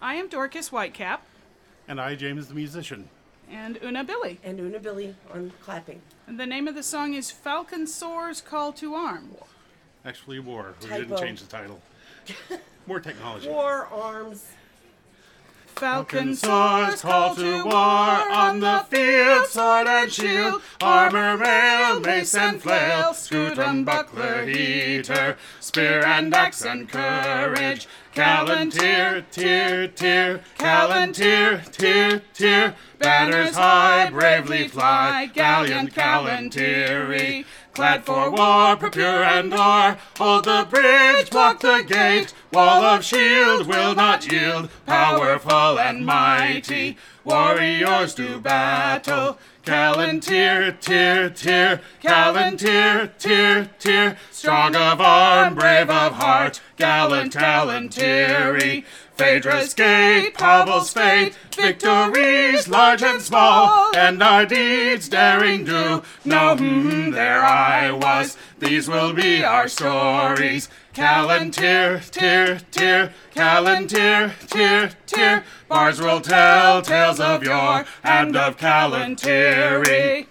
I am Dorcas Whitecap And I, James the musician. and Una Billie. And Una Billie on clapping. And the name of the song is Falcon Soars Call to Arms. Actually, war. We Typo. didn't change the title. More technology. War arms. Falcon Soars call to war on the field, sword and shield, armor, mail, mace and flail, scutum, buckler, heater, spear and axe and courage, Calontir, tear, tear, Calontir, tear, tear, banners high, bravely fly, gallant Calontiri. Clad for war, prepare and o'er, hold the bridge, block the gate, wall of shield will not yield, powerful and mighty, warriors do battle. Calontir, tear, tear, Calontir, tear, tear, strong of arm, brave of heart, gallant Calontiri. Phaedra's gate, Pavel's fate, victories large and small, and our deeds daring do. No, hmm, there I was. These will be our stories. Calontir, tear, tear, Calontir, tear, tear. Bars will tell tales of yore and of Calontiri.